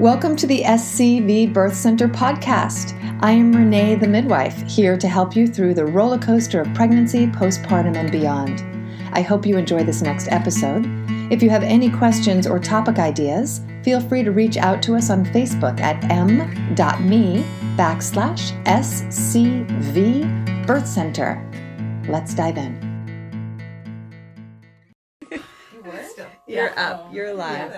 Welcome to the SCV Birth Center podcast. I am Renee, the midwife, here to help you through the roller coaster of pregnancy, postpartum, and beyond. I hope you enjoy this next episode. If you have any questions or topic ideas, feel free to reach out to us on Facebook at m.me backslash SCV Birth Center. Let's dive in. You're up. You're live.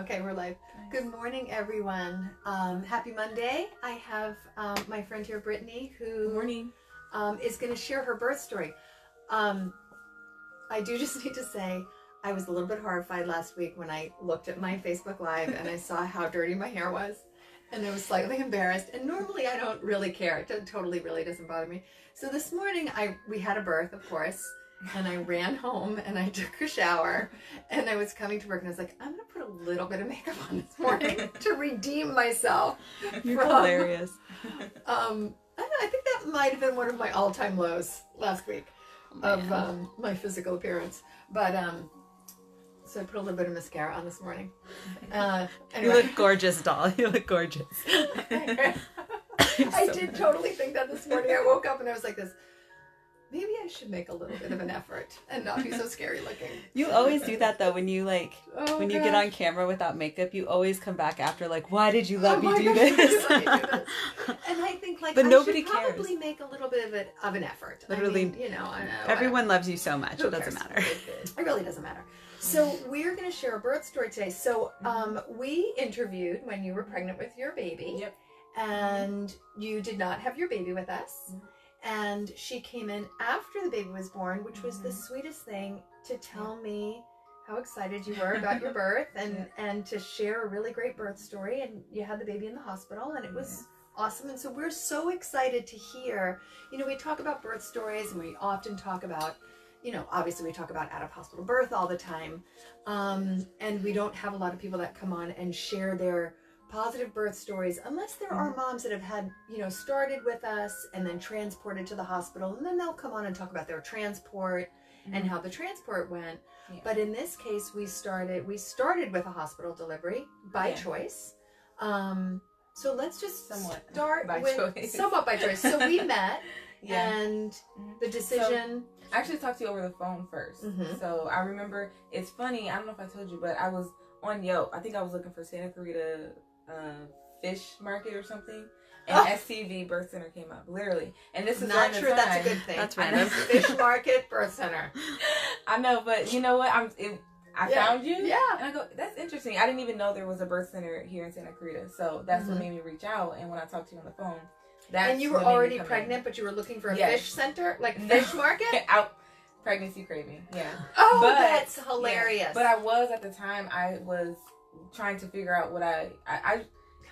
Okay, we're live. Good morning, everyone. Um, happy Monday. I have um, my friend here, Brittany, who morning. um, is going to share her birth story. Um, I do just need to say, I was a little bit horrified last week when I looked at my Facebook Live and I saw how dirty my hair was. And I was slightly embarrassed. And normally I don't really care. It totally really doesn't bother me. So this morning I we had a birth, of course, and I ran home and I took a shower and I was coming to work and I was like, I'm gonna put a little bit of makeup on this morning to redeem myself. You're from- hilarious. Um, I, know, I think that might have been one of my all-time lows last week of um, my physical appearance. But um, so I put a little bit of mascara on this morning. Uh, You look gorgeous, doll. You look gorgeous. I so did totally think that this morning. I woke up and I was like this. Maybe I should make a little bit of an effort and not be so scary looking. You always do that though when you like Oh, when you get on camera without makeup. You always come back after like, why did you let Oh me do gosh, this? why did do this? And I think like But I nobody should cares. probably make a little bit of, it, of an effort. I Literally, mean, you know, I know, Everyone loves you so much. Who It doesn't matter. It really doesn't matter. So we're going to share a birth story today. So um, we interviewed when you were pregnant with your baby. Yep. And you did not have your baby with us. Mhm. And she came in after the baby was born, which was the Mhm. sweetest thing to tell me how excited you were about your birth and and to share a really great birth story. And you had the baby in the hospital and it was awesome. And so we're so excited to hear you know we talk about birth stories and we often talk about you know obviously we talk about out of hospital birth all the time. Um, and we don't have a lot of people that come on and share their positive birth stories unless there are moms that have had you know started with us and then transported to the hospital and then they'll come on and talk about their transport and how the transport went Yeah. but in this case we started we started with a hospital delivery by Yeah. choice um, so let's just Somewhat start by with choice. somewhat by choice so we met Yeah. and Mhm. the decision I actually talked to you over the phone 1st Mhm. So I remember it's funny. I don't know if I told you, but I was on Yelp. I think I was looking for Santa Clarita uh, Fish Market or something, and Oh. SCV Birth Center came up literally. And this is not true. that's a good thing That's I random. fish market birth center I know, but you know what? I'm. It, I Yeah. found you. Yeah. And I go, that's interesting. I didn't even know there was a birth center here in Santa Clarita. So that's Mhm. what made me reach out. And when I talked to you on the phone, that's and you were what already come in. pregnant but you were looking for a Yes. fish center like No. fish market Out pregnancy craving. Yeah. oh But- that's Yeah. hilarious But I was at the time. I was trying to figure out what I, I, I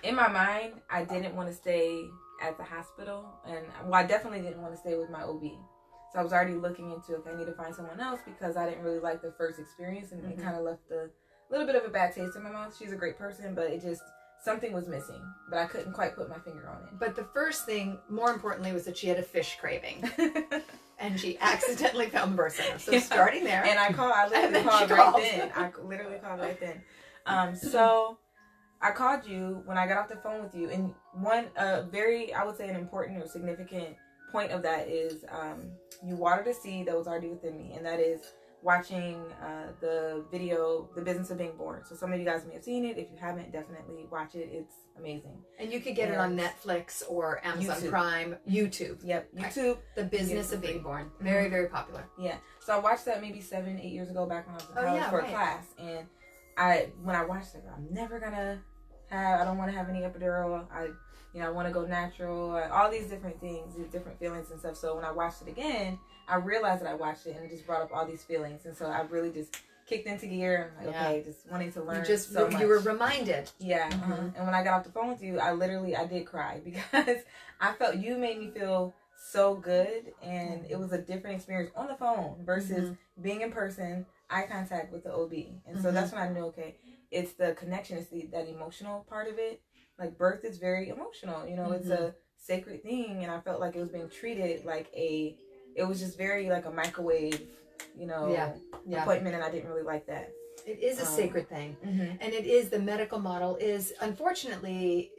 in my mind, I didn't want to stay at the hospital, and well, I definitely didn't want to stay with my OB. So I was already looking into okay, I need to find someone else because I didn't really like the first experience, and Mhm. it kind of left a little bit of a bad taste in my mouth. She's a great person, but it just something was missing, but I couldn't quite put my finger on it. but the first thing more importantly was that she had a fish craving and she accidentally found the birth center so Yeah. starting there And I called. I literally called right then. I literally called right then. Um, so I called you when I got off the phone with you, and one uh, very, I would say, an important or significant point of that is um, you watered a seed that was already within me, and that is watching uh, the video, "The Business of Being Born." So some of you guys may have seen it. If you haven't, definitely watch it. It's amazing. and you could get it on Netflix or Amazon YouTube. Prime YouTube Yep. YouTube. the business of being born very very popular Yeah. So I watched that maybe seven, eight years ago back when I was in Oh, college yeah, for right. a class. And I when I watched it, I'm never gonna have I don't wanna have any epidural. I you know, I wanna go natural, all these different things, these different feelings and stuff. So when I watched it again, I realized that I watched it and it just brought up all these feelings. And so I really just kicked into gear and like, Yeah. okay, just wanting to learn. you just so you were reminded Yeah, Mhm. uh-huh. and when I got off the phone with you, I literally I did cry because I felt you made me feel so good, and it was a different experience on the phone versus being in person, eye contact with the OB, and so Mhm. that's when I knew okay, it's the connection, it's the that emotional part of it. Like birth is very emotional, you know, it's a sacred thing, and I felt like it was being treated like a, it was just very like a microwave, you know, Yeah, yeah. appointment, and I didn't really like that. It is a Um, sacred thing. Mm-hmm. And it is the medical model is unfortunately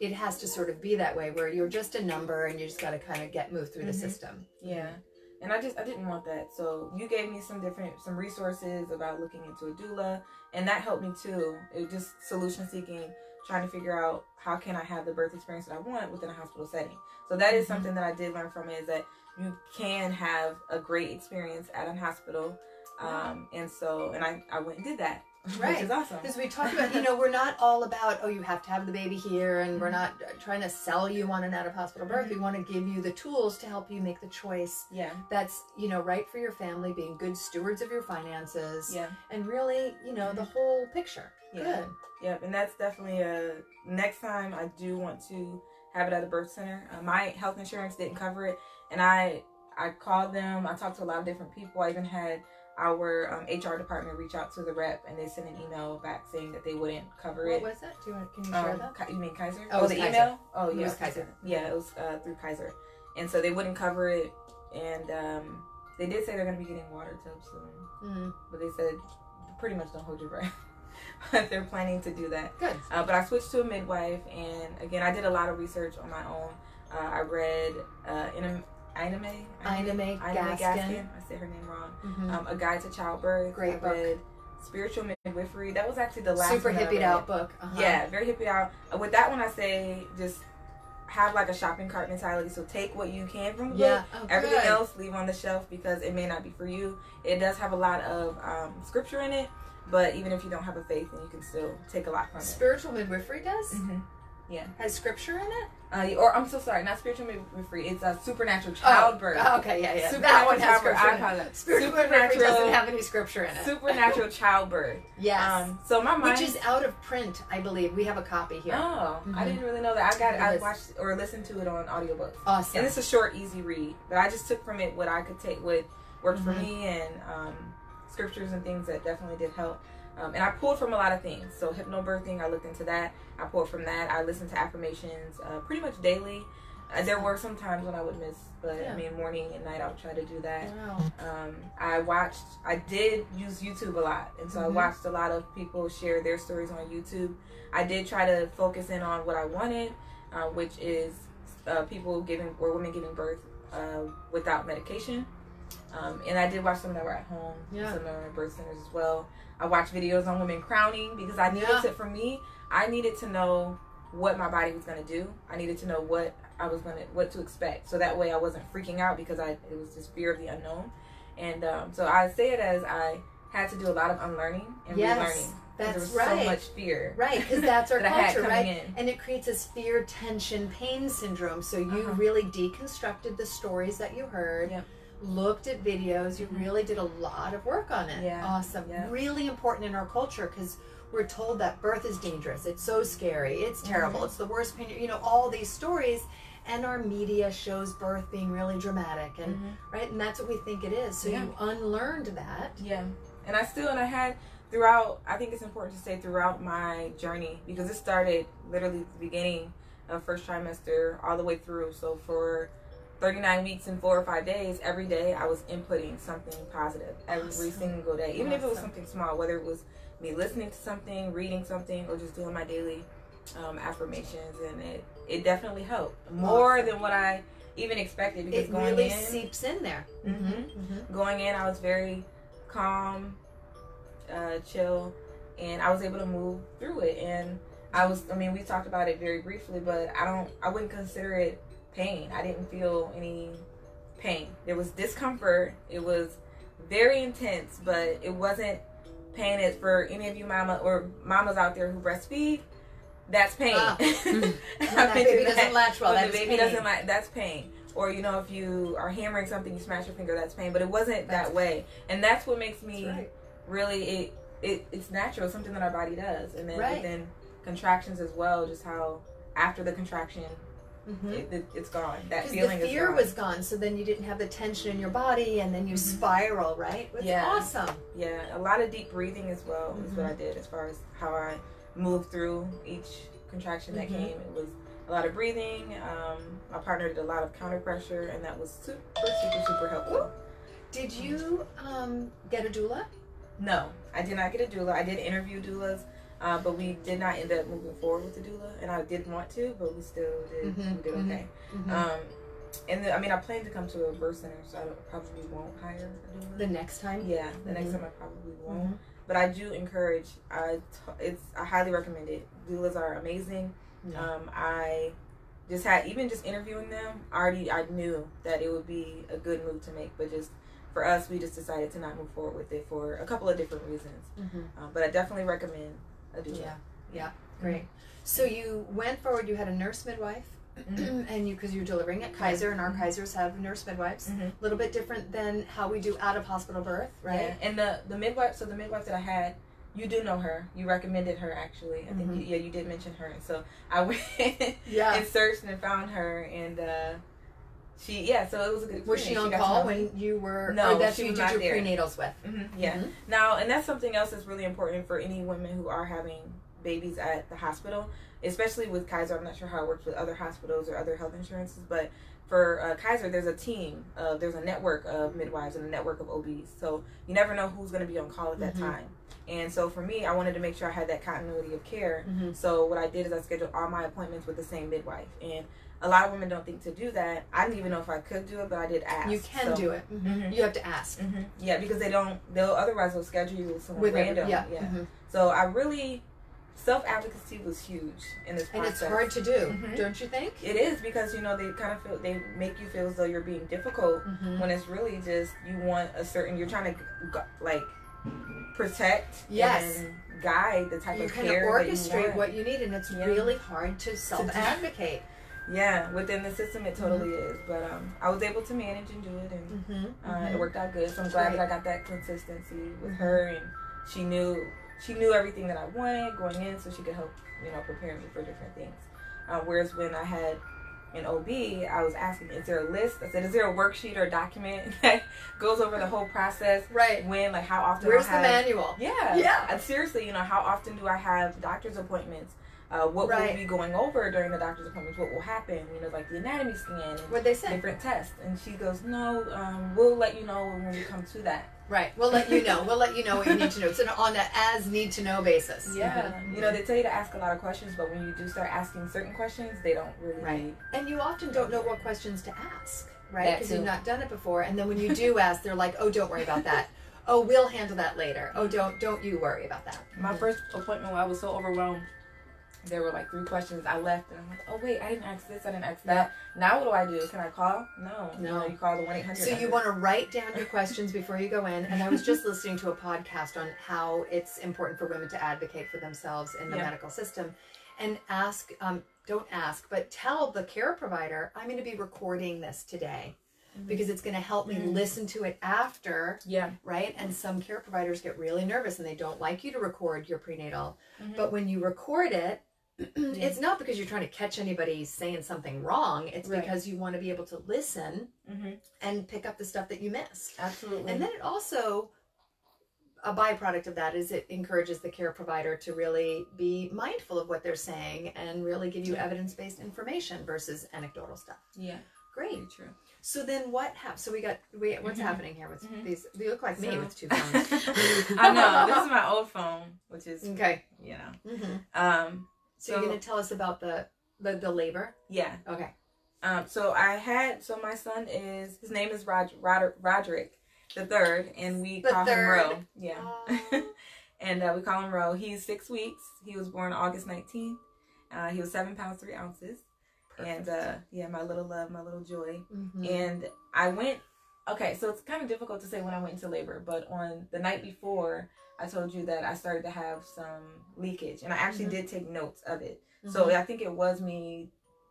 it has to sort of be that way where you're just a number and you just got to kind of get moved through the Mhm. system. Yeah. And I just I didn't want that. So you gave me some different some resources about looking into a doula and that helped me too. It was just solution seeking, trying to figure out how can I have the birth experience that I want within a hospital setting. So that is Mhm. something that I did learn from it is that you can have a great experience at a hospital. Um, and so and I, I went and did that. Right. Which is awesome. Because we talked about, you know, we're not all about, oh, you have to have the baby here, and Mm-hmm. we're not uh, trying to sell you on an out of hospital birth. We want to give you the tools to help you make the choice Yeah. that's, you know, right for your family, being good stewards of your finances, Yeah. and really, you know, the whole picture. Yeah. Good. Yep, and that's definitely a next time I do want to have it at a birth center. Uh, my health insurance didn't cover it, and I I called them. I talked to a lot of different people. I even had our um, HR department reach out to the rep, and they sent an email back saying that they wouldn't cover What it. What was that? Do you want, can you share Um, that? Ki- you mean Kaiser? Oh, it was the Kaiser. email? Oh, It yeah, was Kaiser. Yeah, it was uh, through Kaiser, and so they wouldn't cover it, and um, they did say they're going to be getting water tubs soon, Mm, but they said pretty much don't hold your breath. but they're planning to do that. good. Uh, but I switched to a midwife, and again, I did a lot of research on my own. Uh, I read uh, in a Ina May, Ina May Ina Gaskin. I said her name wrong. Mhm. Um, a Guide to Childbirth. Great I book. read Spiritual Midwifery. That was actually the last Super one that I hippied out book. Uh-huh. Yeah, very hippie out. Uh, with that one, I say just have like a shopping cart mentality. So take what you can from the book. Oh, Everything good. else leave on the shelf because it may not be for you. It does have a lot of um, scripture in it, but even if you don't have a faith, then you can still take a lot from it. Spiritual midwifery does? Hmm Has scripture in it? Uh, or I'm so sorry, not spiritual midwifery. It's a supernatural childbirth. Oh, okay, yeah, yeah. Supernatural that one has childbirth. I in it. Spiritual midwifery doesn't have any scripture in it. Supernatural childbirth. yes. Um, so my mind. Which is out of print, I believe. We have a copy here. Oh, I Mhm. didn't really know that. I got it. I watched or listened to it on audiobook. Awesome. And it's a short, easy read. But I just took from it what I could take, what worked for Mhm. me, and um, scriptures and things that definitely did help. Um, and I pulled from a lot of things. So hypnobirthing, I looked into that. I pulled from that. I listened to affirmations uh, pretty much daily. Uh, there were some times when I would miss, but Yeah. I mean, morning and night I would try to do that. wow. Um, I watched, I did use YouTube a lot, and so I Mhm. watched a lot of people share their stories on YouTube. I did try to focus in on what I wanted, uh, which is uh, people giving or women giving birth uh, without medication. Um, and I did watch some that were at home, Yeah. some that were in birth centers as well. I watched videos on women crowning because I needed Yeah. to, for me, I needed to know what my body was going to do. I needed to know what I was going to, what to expect. So that way I wasn't freaking out because I, it was just fear of the unknown. And um, so I say it as I had to do a lot of unlearning and Yes, relearning. that's there was right. so much fear. Right, because that's our that culture, right? in. And it creates this fear, tension, pain syndrome. So you Uh-huh. really deconstructed the stories that you heard, Yep. Looked at videos. You Mhm. really did a lot of work on it. Yeah, Awesome. yeah. Really important in our culture because we're told that birth is dangerous. It's so scary. It's terrible. Mhm. It's the worst pain. You know, all these stories. And our media shows birth being really dramatic, and Mhm. right, and that's what we think it is. So Yeah. you unlearned that. Yeah. And I still, and I had throughout, I think it's important to say throughout my journey because it started literally at the beginning of first trimester all the way through. So for 39 weeks and four or five days, every day I was inputting something positive every Awesome. single day. Even if it was something small, whether it was me listening to something, reading something, or just doing my daily um, affirmations. And it, it definitely helped more Awesome. than what I even expected because going in. It going really in. seeps in there. Mhm. Mm-hmm. going in, I was very calm, uh, chill, and I was able to move through it. And I was, I mean, we talked about it very briefly, but I don't, I wouldn't consider it pain. I didn't feel any pain. There was discomfort. It was very intense, but it wasn't pain. As for any of you mama or mamas out there who breastfeed, that's pain. I ah. When that mentioned baby doesn't latch well, when that's the baby pain. doesn't like that's pain or you know if you are hammering something you smash your finger that's pain but it wasn't That's that way and that's what makes me right. really it, it it's natural it's something that our body does and then Right. within contractions as well just how after the contraction Mhm. it, it, it's gone that feeling the fear gone. was gone, so then you didn't have the tension in your body, and then you Mhm. spiral, right? It's Yeah. awesome. yeah a lot of deep breathing as well is what i did as far as how i moved through each contraction that Mhm. came it was a lot of breathing um, my partner did a lot of counter pressure and that was super super super helpful Did you um, get a doula? No, I did not get a doula. I did interview doulas, uh, but we did not end up moving forward with the doula, and I did want to, but we still did. Mhm, We did okay. Mhm. Um, and the, I mean, I plan to come to a birth center, so I probably won't hire a doula. the next time. yeah, the next Mhm. time I probably won't. Mhm. But I do encourage. I t- it's I highly recommend it. Doulas are amazing. Um, I just had even just interviewing them. Already, I knew that it would be a good move to make. But just for us, we just decided to not move forward with it for a couple of different reasons. Mhm. Um, but I definitely recommend Yeah. Yeah. Great. So you went forward. You had a nurse midwife, Mhm. and you because you're delivering at Kaiser, and our Mhm. Kaisers have nurse midwives. A little bit different than how we do out of hospital birth, right? Yeah. And the the midwife, so the midwife that I had, you do know her. You recommended her actually. I think Mhm. you, yeah, you did mention her. And so I went Yeah. and searched and found her, and uh, she yeah. So it was a good. Was she on to call when you were? No, or that she you did your there. prenatals with. Mhm, Yeah. Mhm. Now, and that's something else that's really important for any women who are having babies at the hospital, especially with Kaiser. I'm not sure how it works with other hospitals or other health insurances, but for uh, Kaiser, there's a team, uh, there's a network of midwives and a network of OBs. So you never know who's going to be on call at that Mhm. time. And so for me, I wanted to make sure I had that continuity of care. Mhm. So what I did is I scheduled all my appointments with the same midwife. And a lot of women don't think to do that. I didn't even know if I could do it, but I did ask. You can So- do it. Mhm. Mhm. You have to ask. Mhm. Yeah, because they don't. They'll otherwise they'll schedule you with someone With every- random. yeah. yeah. mhm. So I really self advocacy was huge in this And it's hard to do, Mhm. don't you think? It is because you know they kind of feel they make you feel as though you're being difficult Mhm. when it's really just you want a certain you're trying to like protect Yes. and guide the type You of kind of care that you orchestrate what you need, and it's Yeah. really hard to self advocate. Yeah within the system it totally Mm-hmm. is but um I was able to manage and do it and Mm-hmm. uh, it worked out good so I'm glad that I got that consistency with Mhm. her and she knew she knew everything that I wanted going in so she could help you know prepare me for different things uh, whereas when I had an OB I was asking is there a list I said is there a worksheet or a document that goes over the whole process Right. when like how often Where's I'll the manual? yeah Yeah. And seriously you know how often do I have doctor's appointments uh, what Right. will be going over during the doctor's appointments what will happen you know like the anatomy scan What'd they say? different tests and she goes no um, we'll let you know when we come to that Right. We'll let you know. We'll let you know what you need to know. It's an on an as need to know basis. Yeah, Mhm. you know they tell you to ask a lot of questions, but when you do start asking certain questions, they don't really. Right. And you often don't know what questions to ask, right? Because you've not done it before. And then when you do ask, they're like, "Oh, don't worry about that. Oh, we'll handle that later. Oh, don't don't you worry about that." My first appointment, I was so overwhelmed. There were like three questions. I left, and I'm like, "Oh wait, I didn't ask this. I didn't ask that. Now what do I do? Can I call? No, No. You call the one eight hundred. So you want to write down your questions before you go in. And I was just listening to a podcast on how it's important for women to advocate for themselves in the Yeah. medical system, and ask. Um, don't ask, but tell the care provider, "I'm going to be recording this today." Because it's going to help me Mhm. listen to it after Yeah. right? And some care providers get really nervous and they don't like you to record your prenatal. Mhm. But when you record it, it's not because you're trying to catch anybody saying something wrong. It's Right. because you want to be able to listen hmm and pick up the stuff that you missed. Absolutely. And then it also a byproduct of that is it encourages the care provider to really be mindful of what they're saying and really give you Yeah. evidence-based information versus anecdotal stuff. yeah, Great. true. So then what happened? So we got we, what's Mhm. happening here with Mhm. these you look like me with two phones. I know this is my old phone, which is Okay. you know. hmm Um. So, you're gonna tell us about the the, the labor? Yeah. Okay. Um, so I had so my son is his name is Rod, Rod, Roderick the third, and we The call third. him Ro. Yeah, and uh, we call him Ro. He's six weeks. He was born August nineteenth. Uh, he was seven pounds three ounces, and uh, yeah, my little love, my little joy. Mhm. And I went. Okay, so it's kind of difficult to say when I went into labor, but on the night before, I told you that I started to have some leakage, and I actually Mhm. did take notes of it. So Mhm. I think it was me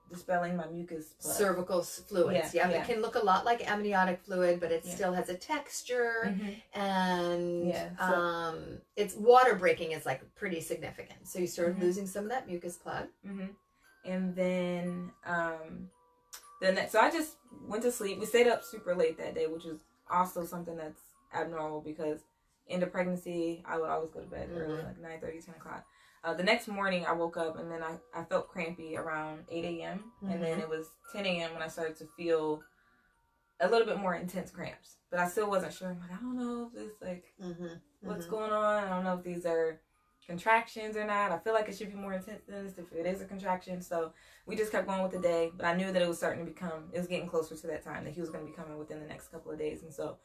dispelling my mucus. plug. cervical fluids. Yeah, Yeah, yeah. it can look a lot like amniotic fluid, but it Yeah. still has a texture Mhm. and Yeah, so- um, it's water breaking is like pretty significant. So you started Mhm. losing some of that mucus plug. hmm And then, um, the next, so I just went to sleep. We stayed up super late that day, which is also something that's abnormal because in the pregnancy, I would always go to bed early, Mhm. like 9 30, 10 o'clock. Uh, the next morning, I woke up and then I, I felt crampy around 8 a.m. And then it was 10 a.m. when I started to feel a little bit more intense cramps, but I still wasn't sure. I'm like, I don't know if this like Mm-hmm. what's going on. I don't know if these are contractions or not. I feel like it should be more intense than this if it is a contraction. So we just kept going with the day, but I knew that it was starting to become, it was getting closer to that time that he was going to be coming within the next couple of days. And so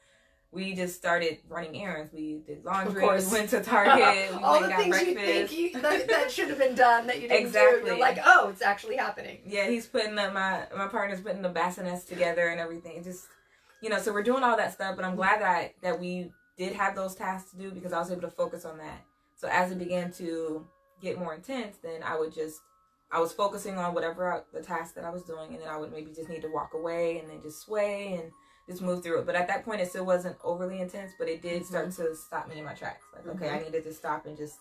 we just started running errands. We did laundry, we course. went to Target, we All the things you think you, that, that should have been done that you didn't do. Exactly. You're like, oh, it's actually happening. yeah, he's putting the, my my partner's putting the bassinets together and everything. It just you know, so we're doing all that stuff, but I'm glad that that we did have those tasks to do because I was able to focus on that. So as it began to get more intense, then I would just I was focusing on whatever I, the task that I was doing, and then I would maybe just need to walk away and then just sway and just move through it. But at that point, it still wasn't overly intense, but it did start to stop me in my tracks. Like, okay, I needed to stop and just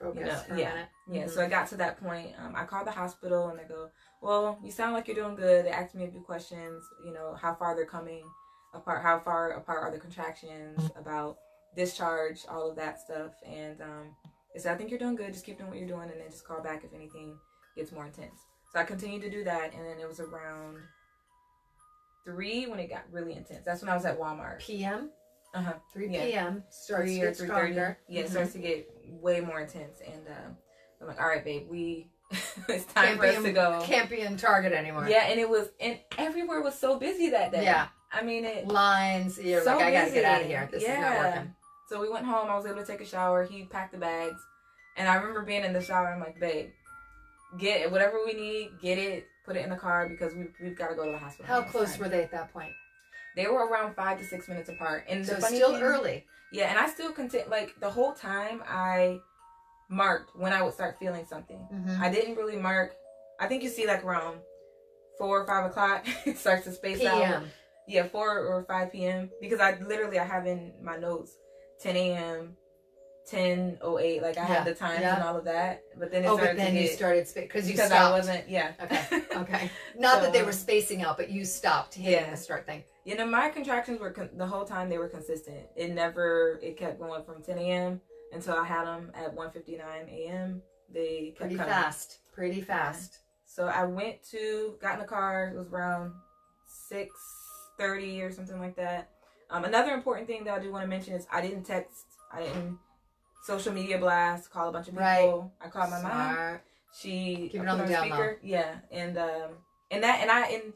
Focus know, for a yeah. yeah, Mhm. so I got to that point. Um, I called the hospital and they go, Well, you sound like you're doing good. They asked me a few questions, you know, how far they're coming apart, how far apart are the contractions, about discharge, all of that stuff. And um, they said, I think you're doing good. Just keep doing what you're doing and then just call back if anything gets more intense. So I continued to do that. And then it was around three when it got really intense. That's when I was at Walmart. PM, Uh huh. 3 Yeah. p.m. starts Three to or get three stronger. thirty. Yeah, it Mhm. starts to get way more intense, and um, I'm like, all right, babe, we it's time Can't for us in- to go. Can't be in Target anymore. Yeah, and it was, and everywhere was so busy that day. Yeah. I mean it. Lines. You're so like, I gotta get out of here. This yeah. is not working. So we went home. I was able to take a shower. He packed the bags, and I remember being in the shower. I'm like, babe, get it, whatever we need, get it, put it in the car because we we've got to go to the hospital. How close time. were they at that point? They were around five to six minutes apart, and So the funny still thing- early. Yeah, and I still continue. Like the whole time, I marked when I would start feeling something. Mm-hmm. I didn't really mark. I think you see like around four or five o'clock it starts to space out. PM. Yeah, four or five p.m. Because I literally I have in my notes ten a.m., ten oh eight. Like I Yeah, had the times yeah. and all of that. But then it Oh, started but then you started because you because stopped. I wasn't. Yeah. Okay. Okay. Not that they were spacing out, but you stopped hitting Yeah. the start thing. You know, my contractions were con- the whole time they were consistent. It never it kept going from 10 a.m. until I had them at 1:59 a.m. They kept Pretty coming. fast. Pretty fast. So I went to got in the car. It was around 6:30 or something like that. Um, another important thing that I do want to mention is I didn't text. I didn't social media blast, call a bunch of people. Right. I called my mom. She Keep it on the speaker. Yeah, and um, and that and I and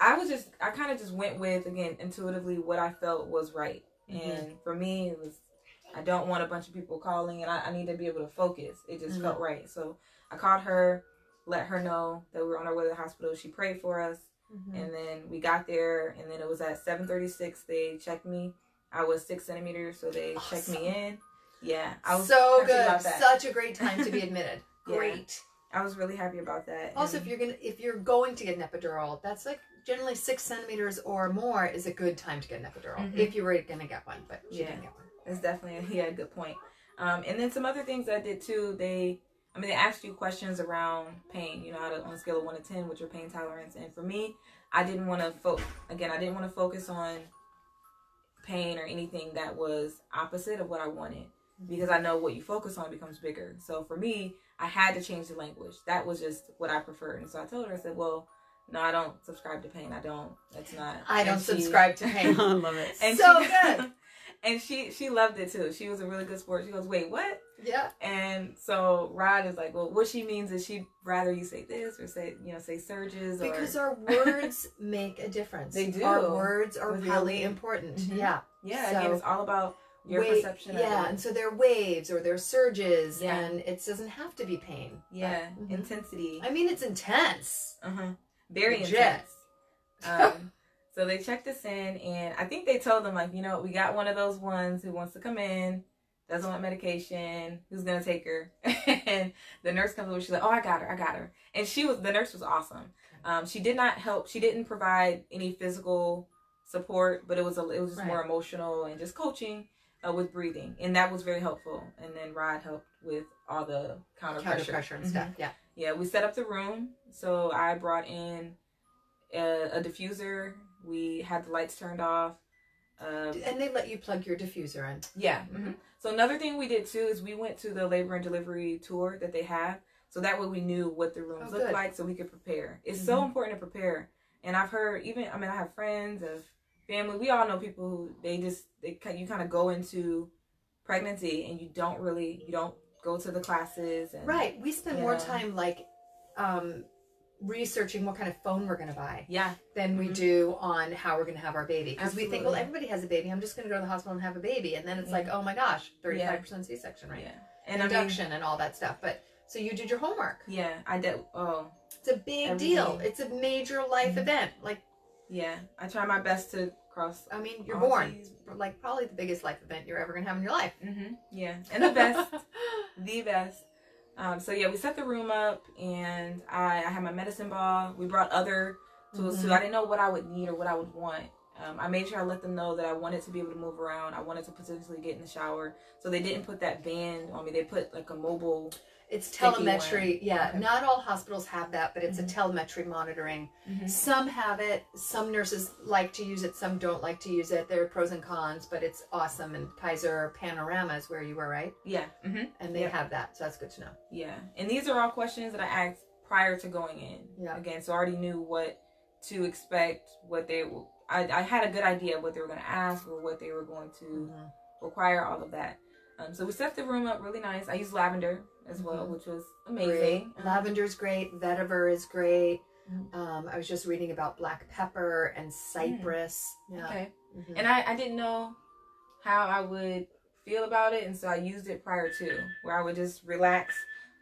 I was just I kind of just went with again intuitively what I felt was right, Mhm. and for me it was I don't want a bunch of people calling, and I, I need to be able to focus. It just Mhm. felt right, so I called her, let her know that we were on our way to the hospital. She prayed for us, Mhm. and then we got there, and then it was at seven thirty six. They checked me. I was six centimeters, so they checked me in. Yeah, I was so good. Such a great time to be admitted. Yeah. Great. I was really happy about that. Also, and- if you're gonna if you're going to get an epidural, that's like generally six centimeters or more is a good time to get an epidural Mhm. if you were gonna get one. But she Yeah. didn't get one. That's definitely yeah, a good point. Um, and then some other things I did too. They, I mean, they asked you questions around pain. You know, of, on a scale of one to ten, what's your pain tolerance? And for me, I didn't want to fo- again. I didn't want to focus on pain or anything that was opposite of what I wanted because I know what you focus on becomes bigger. So for me, I had to change the language. That was just what I preferred. And so I told her, I said, well. No, I don't subscribe to pain. I don't. It's not. I don't she- subscribe to pain. I love it. and So she, good. and she she loved it too. She was a really good sport. She goes, wait, what? yeah. And so Rod is like, well, what she means is she'd rather you say this or say, you know, say surges or Because our words make a difference. They do. Our words are With your really weight. important. Mhm. Yeah. yeah. so- again, it's all about your Wave- perception. Yeah, of it. and so they're waves or they're surges, Yeah. and it doesn't have to be pain. yeah, But- mhm. intensity. I mean, it's intense. Uh huh. Very Legit. intense. Um, so they checked us in, and I think they told them like, you know, we got one of those ones who wants to come in, doesn't want medication, who's gonna take her, and the nurse comes over. She's like, oh, I got her, I got her, and she was the nurse was awesome. Um, she did not help. She didn't provide any physical support, but it was a, it was just Right. more emotional and just coaching uh, with breathing, and that was very helpful. And then Rod helped with all the counter, Counter pressure. pressure and Mhm. stuff. Yeah. Yeah, we set up the room. So I brought in a, a diffuser. We had the lights turned off. Um, And they let you plug your diffuser in. yeah. mhm. So another thing we did too is we went to the labor and delivery tour that they have. So that way we knew what the rooms Oh, looked good. like, so we could prepare. It's so Mhm. important to prepare And I've heard even I mean I have friends of family. We all know people who they just they you kind of go into pregnancy and you don't really you don't go to the classes and Right. We spend more Yeah. time like um, researching what kind of phone we're going to buy yeah than we Mhm. do on how we're going to have our baby. Because we think, well, everybody has a baby. I'm just going to go to the hospital and have a baby. And then it's Yeah. like, oh my gosh, 35% C section, right? yeah and I mean Induction and all that stuff. But so you did your homework. yeah I did oh It's a big deal. It's a major life Mhm. event. Like, yeah I try my best to cross I mean, you're born. T's. Like, probably the biggest life event you're ever going to have in your life. Mm-hmm. yeah and the best the best. Um, so yeah, we set the room up, and I, I had my medicine ball. We brought other tools too. Mhm. I didn't know what I would need or what I would want. Um, I made sure I let them know that I wanted to be able to move around. I wanted to potentially get in the shower, so they didn't put that band on me. They put like a mobile. It's telemetry. Yeah, Okay. not all hospitals have that, but it's Mhm. a telemetry monitoring. Mhm. Some have it. Some nurses like to use it. Some don't like to use it. There are pros and cons, but it's awesome. And Kaiser Panorama is where you were, right? Yeah, hmm And they Yep. have that, so that's good to know. yeah. And these are all questions that I asked prior to going in. Yeah. Again, so I already knew what to expect. What they, I, I had a good idea of what they were going to ask or what they were going to. Mm-hmm. require all of that. Um, so we set the room up really nice. I used lavender as well, Mhm. which was Great. amazing. Um, Lavender's great. Vetiver is great. Mhm. Um, I was just reading about black pepper and cypress. Yeah. Okay. Mhm. And I, I didn't know how I would feel about it, and so I used it prior to, where I would just relax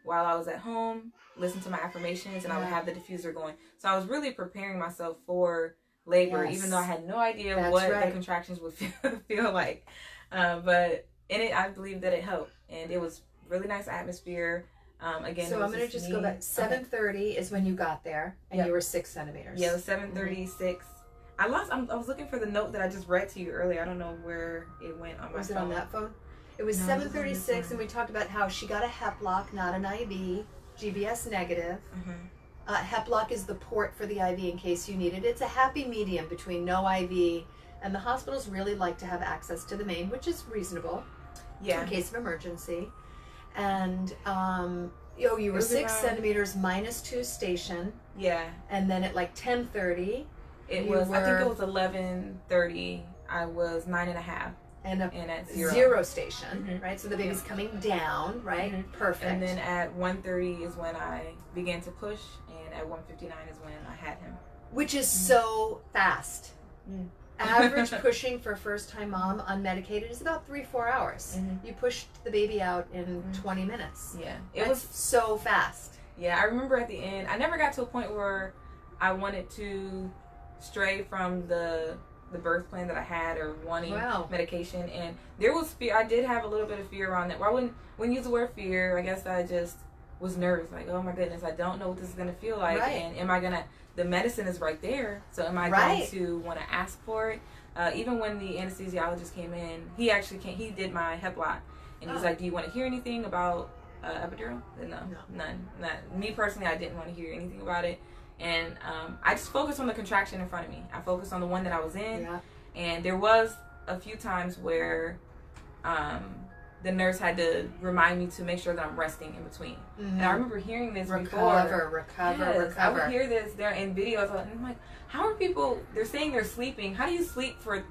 while I was at home, listen to my affirmations, and I would have the diffuser going. So I was really preparing myself for labor, Yes. even though I had no idea That's what right. the contractions would feel, feel like. Uh, but in it, I believe that it helped, and it was really nice atmosphere. Um, again, so I'm gonna just me- go back. Okay. Seven thirty is when you got there, and Yep. you were six centimeters. Yeah, it was seven thirty six. I lost. I'm, I was looking for the note that I just read to you earlier. I don't know where it went on my Was it on that phone? It was No, seven thirty six, and we talked about how she got a Heplock, not an IV. GBS negative. Mhm. Uh, Heplock is the port for the IV in case you need it. It's a happy medium between no IV, and the hospitals really like to have access to the main, which is reasonable Yeah. in case of emergency. And um, oh, you were six around- centimeters minus two station, Yeah. and then at like ten thirty, It was. I think it was eleven thirty. I was nine and a half, and a and at zero, zero. station, Mhm. right? So the baby's coming down, right? Mhm. Perfect. And then at one thirty is when I began to push, and at one fifty nine is when I had him. which is so fast. Average pushing for a first time mom unmedicated is about three, four hours. Mhm. You pushed the baby out in Mhm. 20 minutes. Yeah. It That's was so fast. Yeah, I remember at the end, I never got to a point where I wanted to stray from the the birth plan that I had or wanting Wow. medication. And there was fear. I did have a little bit of fear around that. Well, I wouldn't wouldn't use the word fear. I guess I just was nervous. Like, oh my goodness, I don't know what this is gonna feel like, Right. and am I gonna? The medicine is right there, so am I Right. going to want to ask for it? Uh, even when the anesthesiologist came in, he actually came. He did my Heplock, and he's Oh. like, "Do you want to hear anything about uh, epidural?" No, No. none. Not me personally. I didn't want to hear anything about it, and um, I just focused on the contraction in front of me. I focused on the one that I was in, Yeah. and there was a few times where um, the nurse had to remind me to make sure that I'm resting in between. And I remember hearing this recover, before. recover, Yes, I recover. would hear this there in videos, and I'm like, how are people? They're saying they're sleeping. How do you sleep for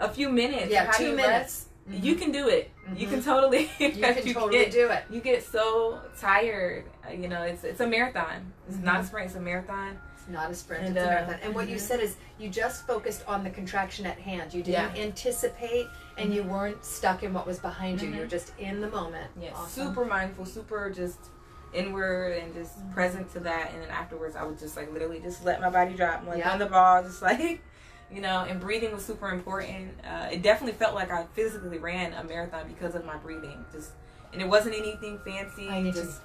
a few minutes? yeah, two you minutes. rest? You can do it. You Mhm. can totally. You can totally get, do it. You get so tired. Uh, You know, it's it's a marathon. It's not a Mhm. sprint. It's a marathon. It's not a sprint, And, it's a uh, marathon. And what you mhm. said is you just focused on the contraction at hand. You didn't anticipate and you weren't stuck in what was behind you. Mhm. You were just in the moment. Yeah, Awesome. super mindful, super just inward and just Mhm. present to that. And then afterwards, I would just like literally just let my body drop, like Yeah. on the ball, just like you know. And breathing was super important. Uh, it definitely felt like I physically ran a marathon because of my breathing. Just and it wasn't anything fancy. I need to- just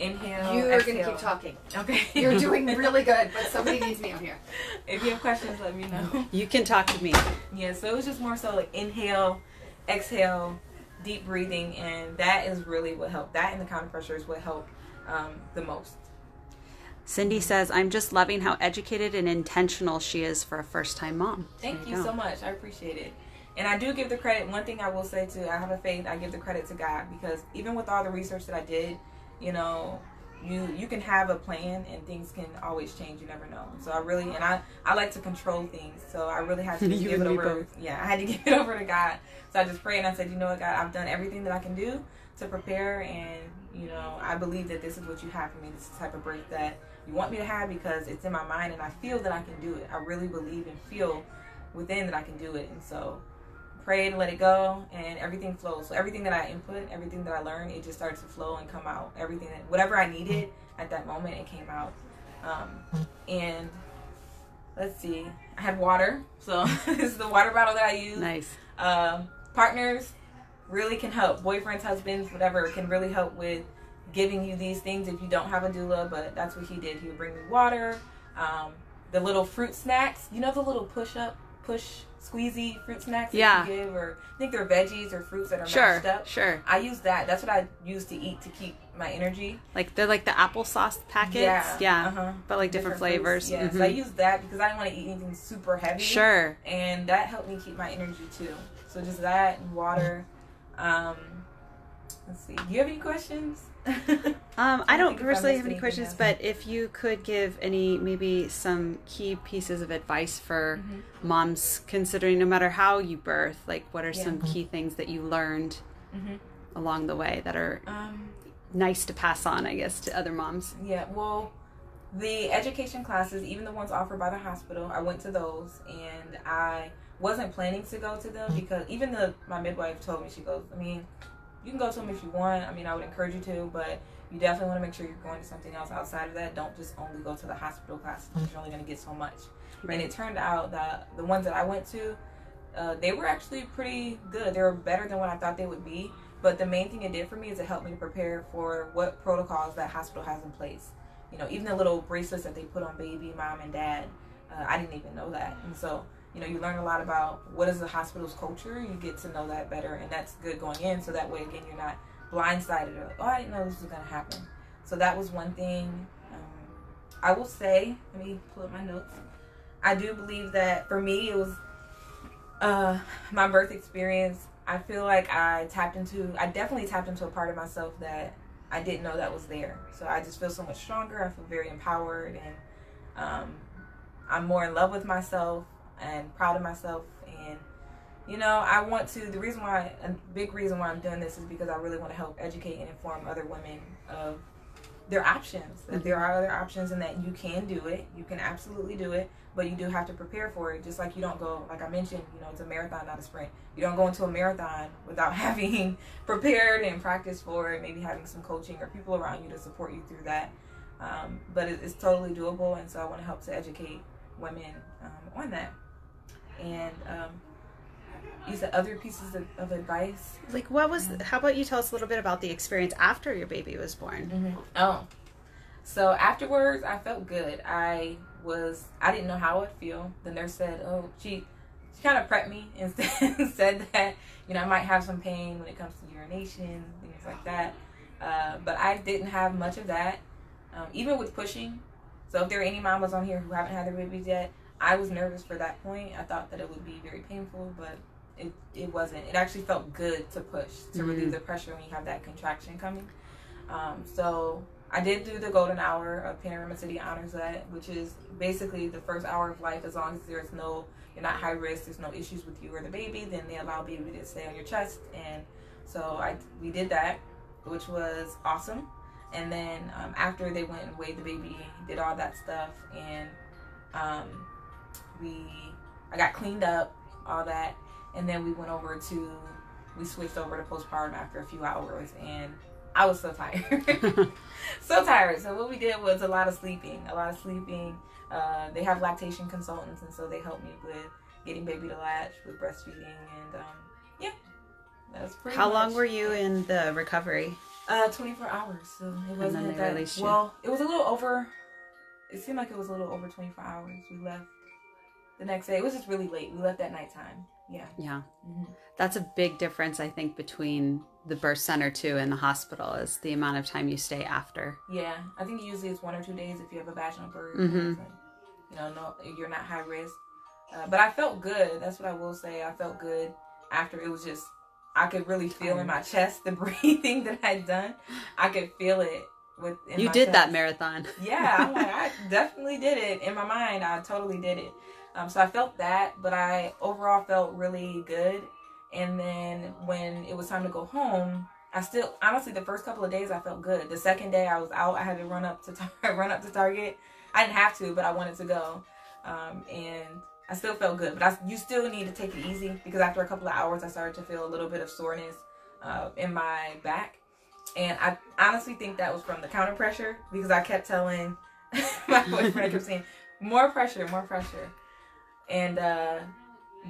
inhale. You are going to keep talking. Okay, You're doing really good, but somebody needs me on here. if you have questions, let me know. You can talk to me. Yeah, so it was just more so like inhale, exhale, deep breathing, and that is really what helped. That and the counter pressure is what helped um, the most. Cindy says, I'm just loving how educated and intentional she is for a first time mom. Thank There you go. so much. I appreciate it. And I do give the credit. One thing I will say too, I have a faith. I give the credit to God because even with all the research that I did, you know, you you can have a plan and things can always change. You never know. So I really and I I like to control things. So I really had to give it over. both. Yeah, I had to give it over to God. So I just prayed and I said, you know what, God, I've done everything that I can do to prepare, and you know I believe that this is what you have for me. This is the type of break that you want me to have because it's in my mind and I feel that I can do it. I really believe and feel within that I can do it, and so prayed, and let it go, and everything flows. So everything that I input, everything that I learned, it just starts to flow and come out. Everything that whatever I needed at that moment, it came out. Um, and let's see, I had water, so this is the water bottle that I use. Nice. Um, partners really can help. Boyfriends, husbands, whatever can really help with giving you these things if you don't have a doula. But that's what he did. He would bring me water, um, the little fruit snacks. You know the little push up, push squeezy fruit snacks. that you give, or I think they're veggies or fruits that are Sure. mashed up. Sure. I use that. That's what I use to eat to keep my energy. Like they're like the applesauce packets. Yeah. uh-huh. But like different, fruits. flavors. Yeah, so Mhm. I use that because I didn't want to eat anything super heavy. Sure. and that helped me keep my energy too. So just that and water. Um, let's see. Do you have any questions? Um, I don't think if I personally have any questions, but if you could give any maybe some key pieces of advice for moms considering no matter how you birth, like what are Yeah. some key things that you learned Mhm. along the way that are um, nice to pass on, I guess, to other moms? yeah. Well, the education classes, even the ones offered by the hospital, I went to those, and I wasn't planning to go to them because even the my midwife told me she goes, I mean, you can go to them if you want. I mean, I would encourage you to, but you definitely want to make sure you're going to something else outside of that. Don't just only go to the hospital classes. because You're only going to get so much. And it turned out that the ones that I went to, uh, they were actually pretty good. They were better than what I thought they would be. But the main thing it did for me is it helped me to prepare for what protocols that hospital has in place. You know, even the little bracelets that they put on baby, mom, and dad, uh, I didn't even know that. And so, you know, you learn a lot about what is the hospital's culture. You get to know that better, and that's good going in. So that way, again, you're not blindsided or oh, I didn't know this was going to happen. So that was one thing. Um, I will say, let me pull up my notes. I do believe that for me, it was uh, my birth experience. I feel like I tapped into, I definitely tapped into a part of myself that I didn't know that was there. So I just feel so much stronger. I feel very empowered and um, I'm more in love with myself and proud of myself. And, you know, I want to, the reason why, a big reason why I'm doing this is because I really want to help educate and inform other women of their options. That there are other options and that you can do it. You can absolutely do it, but you do have to prepare for it. Just like you don't go, like I mentioned, you know, it's a marathon, not a sprint. You don't go into a marathon without having prepared and practiced for it, maybe having some coaching or people around you to support you through that. Um, but it, it's totally doable, and so I want to help to educate women um, on that. And um, you said other pieces of, of advice. Like, what was, how about you tell us a little bit about the experience after your baby was born? Oh, so afterwards, I felt good. I was, I didn't know how I'd feel. The nurse said, "Oh, she, she kind of prepped me and said, said that you know I might have some pain when it comes to urination, things like that." Uh, but I didn't have much of that, um, even with pushing. So if there are any mamas on here who haven't had their babies yet, I was nervous for that point. I thought that it would be very painful, but it, it wasn't. It actually felt good to push to Mhm. relieve the pressure when you have that contraction coming. Um, so I did do the golden hour of Panorama City honors that, which is basically the first hour of life. As long as there's no, you're not high risk, there's no issues with you or the baby, then they allow baby to stay on your chest. And so I we did that, which was awesome. And then um, after they went and weighed the baby, did all that stuff, and um, we I got cleaned up, all that, and then we went over to we switched over to postpartum after a few hours, and I was so tired, so tired. So what we did was a lot of sleeping, a lot of sleeping. Uh, they have lactation consultants, and so they helped me with getting baby to latch, with breastfeeding, and um, yeah, that's pretty. How much long were you in the recovery? Uh, 24 hours. So it wasn't that. Well, it was a little over. It seemed like it was a little over 24 hours. We left the next day. It was just really late. We left at nighttime. Yeah. Yeah. Mhm. That's a big difference, I think, between the birth center too and the hospital is the amount of time you stay after. Yeah. I think usually it's one or two days if you have a vaginal birth. Mhm. Like, you know, no, you're not high risk. Uh, but I felt good. That's what I will say. I felt good after. It was just I could really feel in my chest the breathing that I'd done. I could feel it with. you did chest. that marathon. yeah, I'm like, I definitely did it in my mind. I totally did it. Um, so I felt that, but I overall felt really good. And then when it was time to go home, I still honestly the first couple of days I felt good. The second day I was out, I had to run up to tar- run up to Target. I didn't have to, but I wanted to go, um, and I still felt good. But I, you still need to take it easy because after a couple of hours, I started to feel a little bit of soreness uh, in my back, and I honestly think that was from the counter pressure because I kept telling my boyfriend, I kept saying, "More pressure, more pressure," and uh,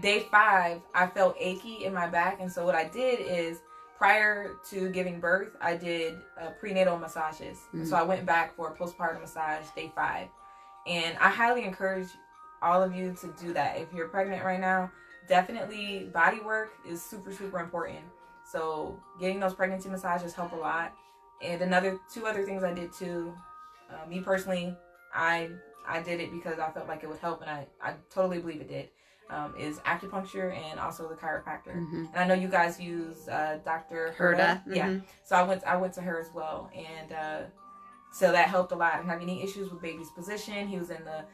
day five, I felt achy in my back, and so what I did is prior to giving birth, I did uh, prenatal massages. Mm-hmm. So I went back for a postpartum massage day five. And I highly encourage all of you to do that. If you're pregnant right now, definitely body work is super, super important. So getting those pregnancy massages help a lot. And another two other things I did too. Uh, me personally, I I did it because I felt like it would help, and I I totally believe it did um, is acupuncture and also the chiropractor. Mm-hmm. And I know you guys use uh, Dr. Herda. Mm-hmm. Yeah. So I went I went to her as well, and uh, so that helped a lot. I didn't have any issues with baby's position. He was in the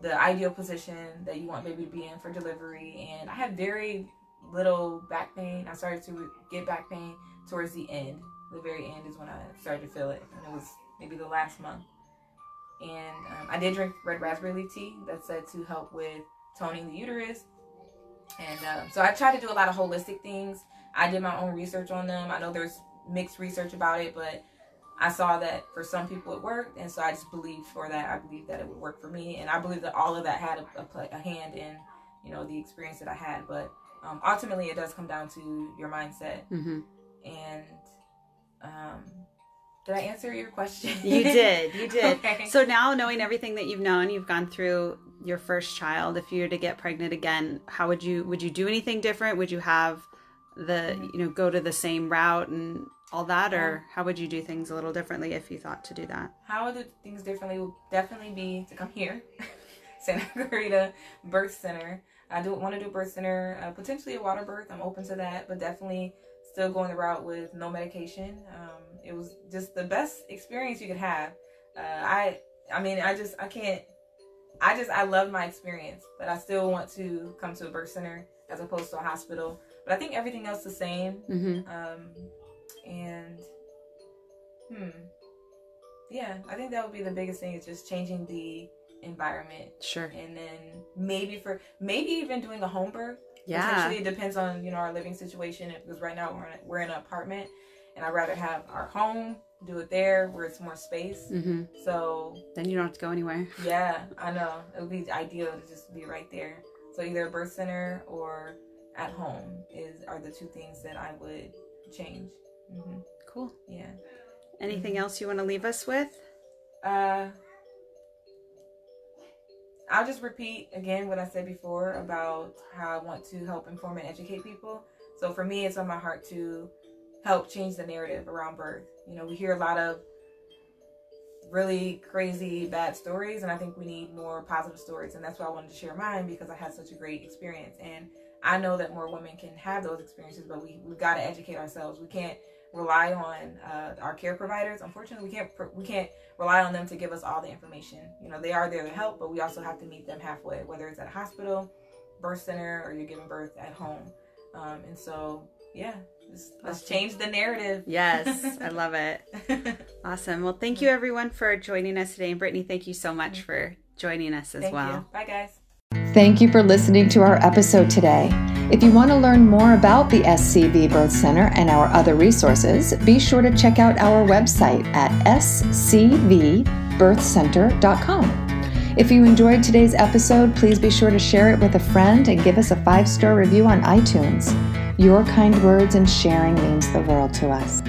the ideal position that you want baby to be in for delivery, and I had very little back pain. I started to get back pain towards the end. The very end is when I started to feel it, and it was maybe the last month. And um, I did drink red raspberry leaf tea that said to help with toning the uterus. And um, so I try to do a lot of holistic things. I did my own research on them. I know there's mixed research about it, but I saw that for some people it worked, and so I just believed for that. I believed that it would work for me, and I believe that all of that had a, a, a hand in, you know, the experience that I had. But um, ultimately, it does come down to your mindset. Mm-hmm. And um, did I answer your question? you did. You did. Okay. So now, knowing everything that you've known, you've gone through your first child. If you were to get pregnant again, how would you? Would you do anything different? Would you have the mm-hmm. you know go to the same route and all that, or how would you do things a little differently if you thought to do that? How I would do things differently would definitely be to come here, Santa Clarita Birth Center. I do want to do birth center, uh, potentially a water birth. I'm open to that, but definitely still going the route with no medication. Um, it was just the best experience you could have. Uh, I I mean I just I can't I just I love my experience, but I still want to come to a birth center as opposed to a hospital. But I think everything else the same. Mm-hmm. Um, and hmm, yeah, I think that would be the biggest thing is just changing the environment. Sure. And then maybe for maybe even doing a home birth. Yeah. Potentially, it depends on you know our living situation. Because right now we're in, we're in an apartment, and I'd rather have our home do it there where it's more space. Mm-hmm. So then you don't have to go anywhere. Yeah, I know. It would be ideal to just be right there. So either a birth center or at home is are the two things that I would change. Mm-hmm. Cool. Yeah. Anything mm-hmm. else you want to leave us with? Uh, I'll just repeat again what I said before about how I want to help inform and educate people. So for me, it's on my heart to help change the narrative around birth. You know, we hear a lot of really crazy bad stories, and I think we need more positive stories. And that's why I wanted to share mine because I had such a great experience. And I know that more women can have those experiences, but we we got to educate ourselves. We can't rely on uh, our care providers. Unfortunately, we can't we can't rely on them to give us all the information. You know, they are there to help, but we also have to meet them halfway, whether it's at a hospital, birth center, or you're giving birth at home. Um, and so, yeah, let's change the narrative. Yes, I love it. awesome. Well, thank you everyone for joining us today. And Brittany, thank you so much for joining us as thank well. You. Bye, guys. Thank you for listening to our episode today. If you want to learn more about the SCV Birth Center and our other resources, be sure to check out our website at scvbirthcenter.com. If you enjoyed today's episode, please be sure to share it with a friend and give us a five star review on iTunes. Your kind words and sharing means the world to us.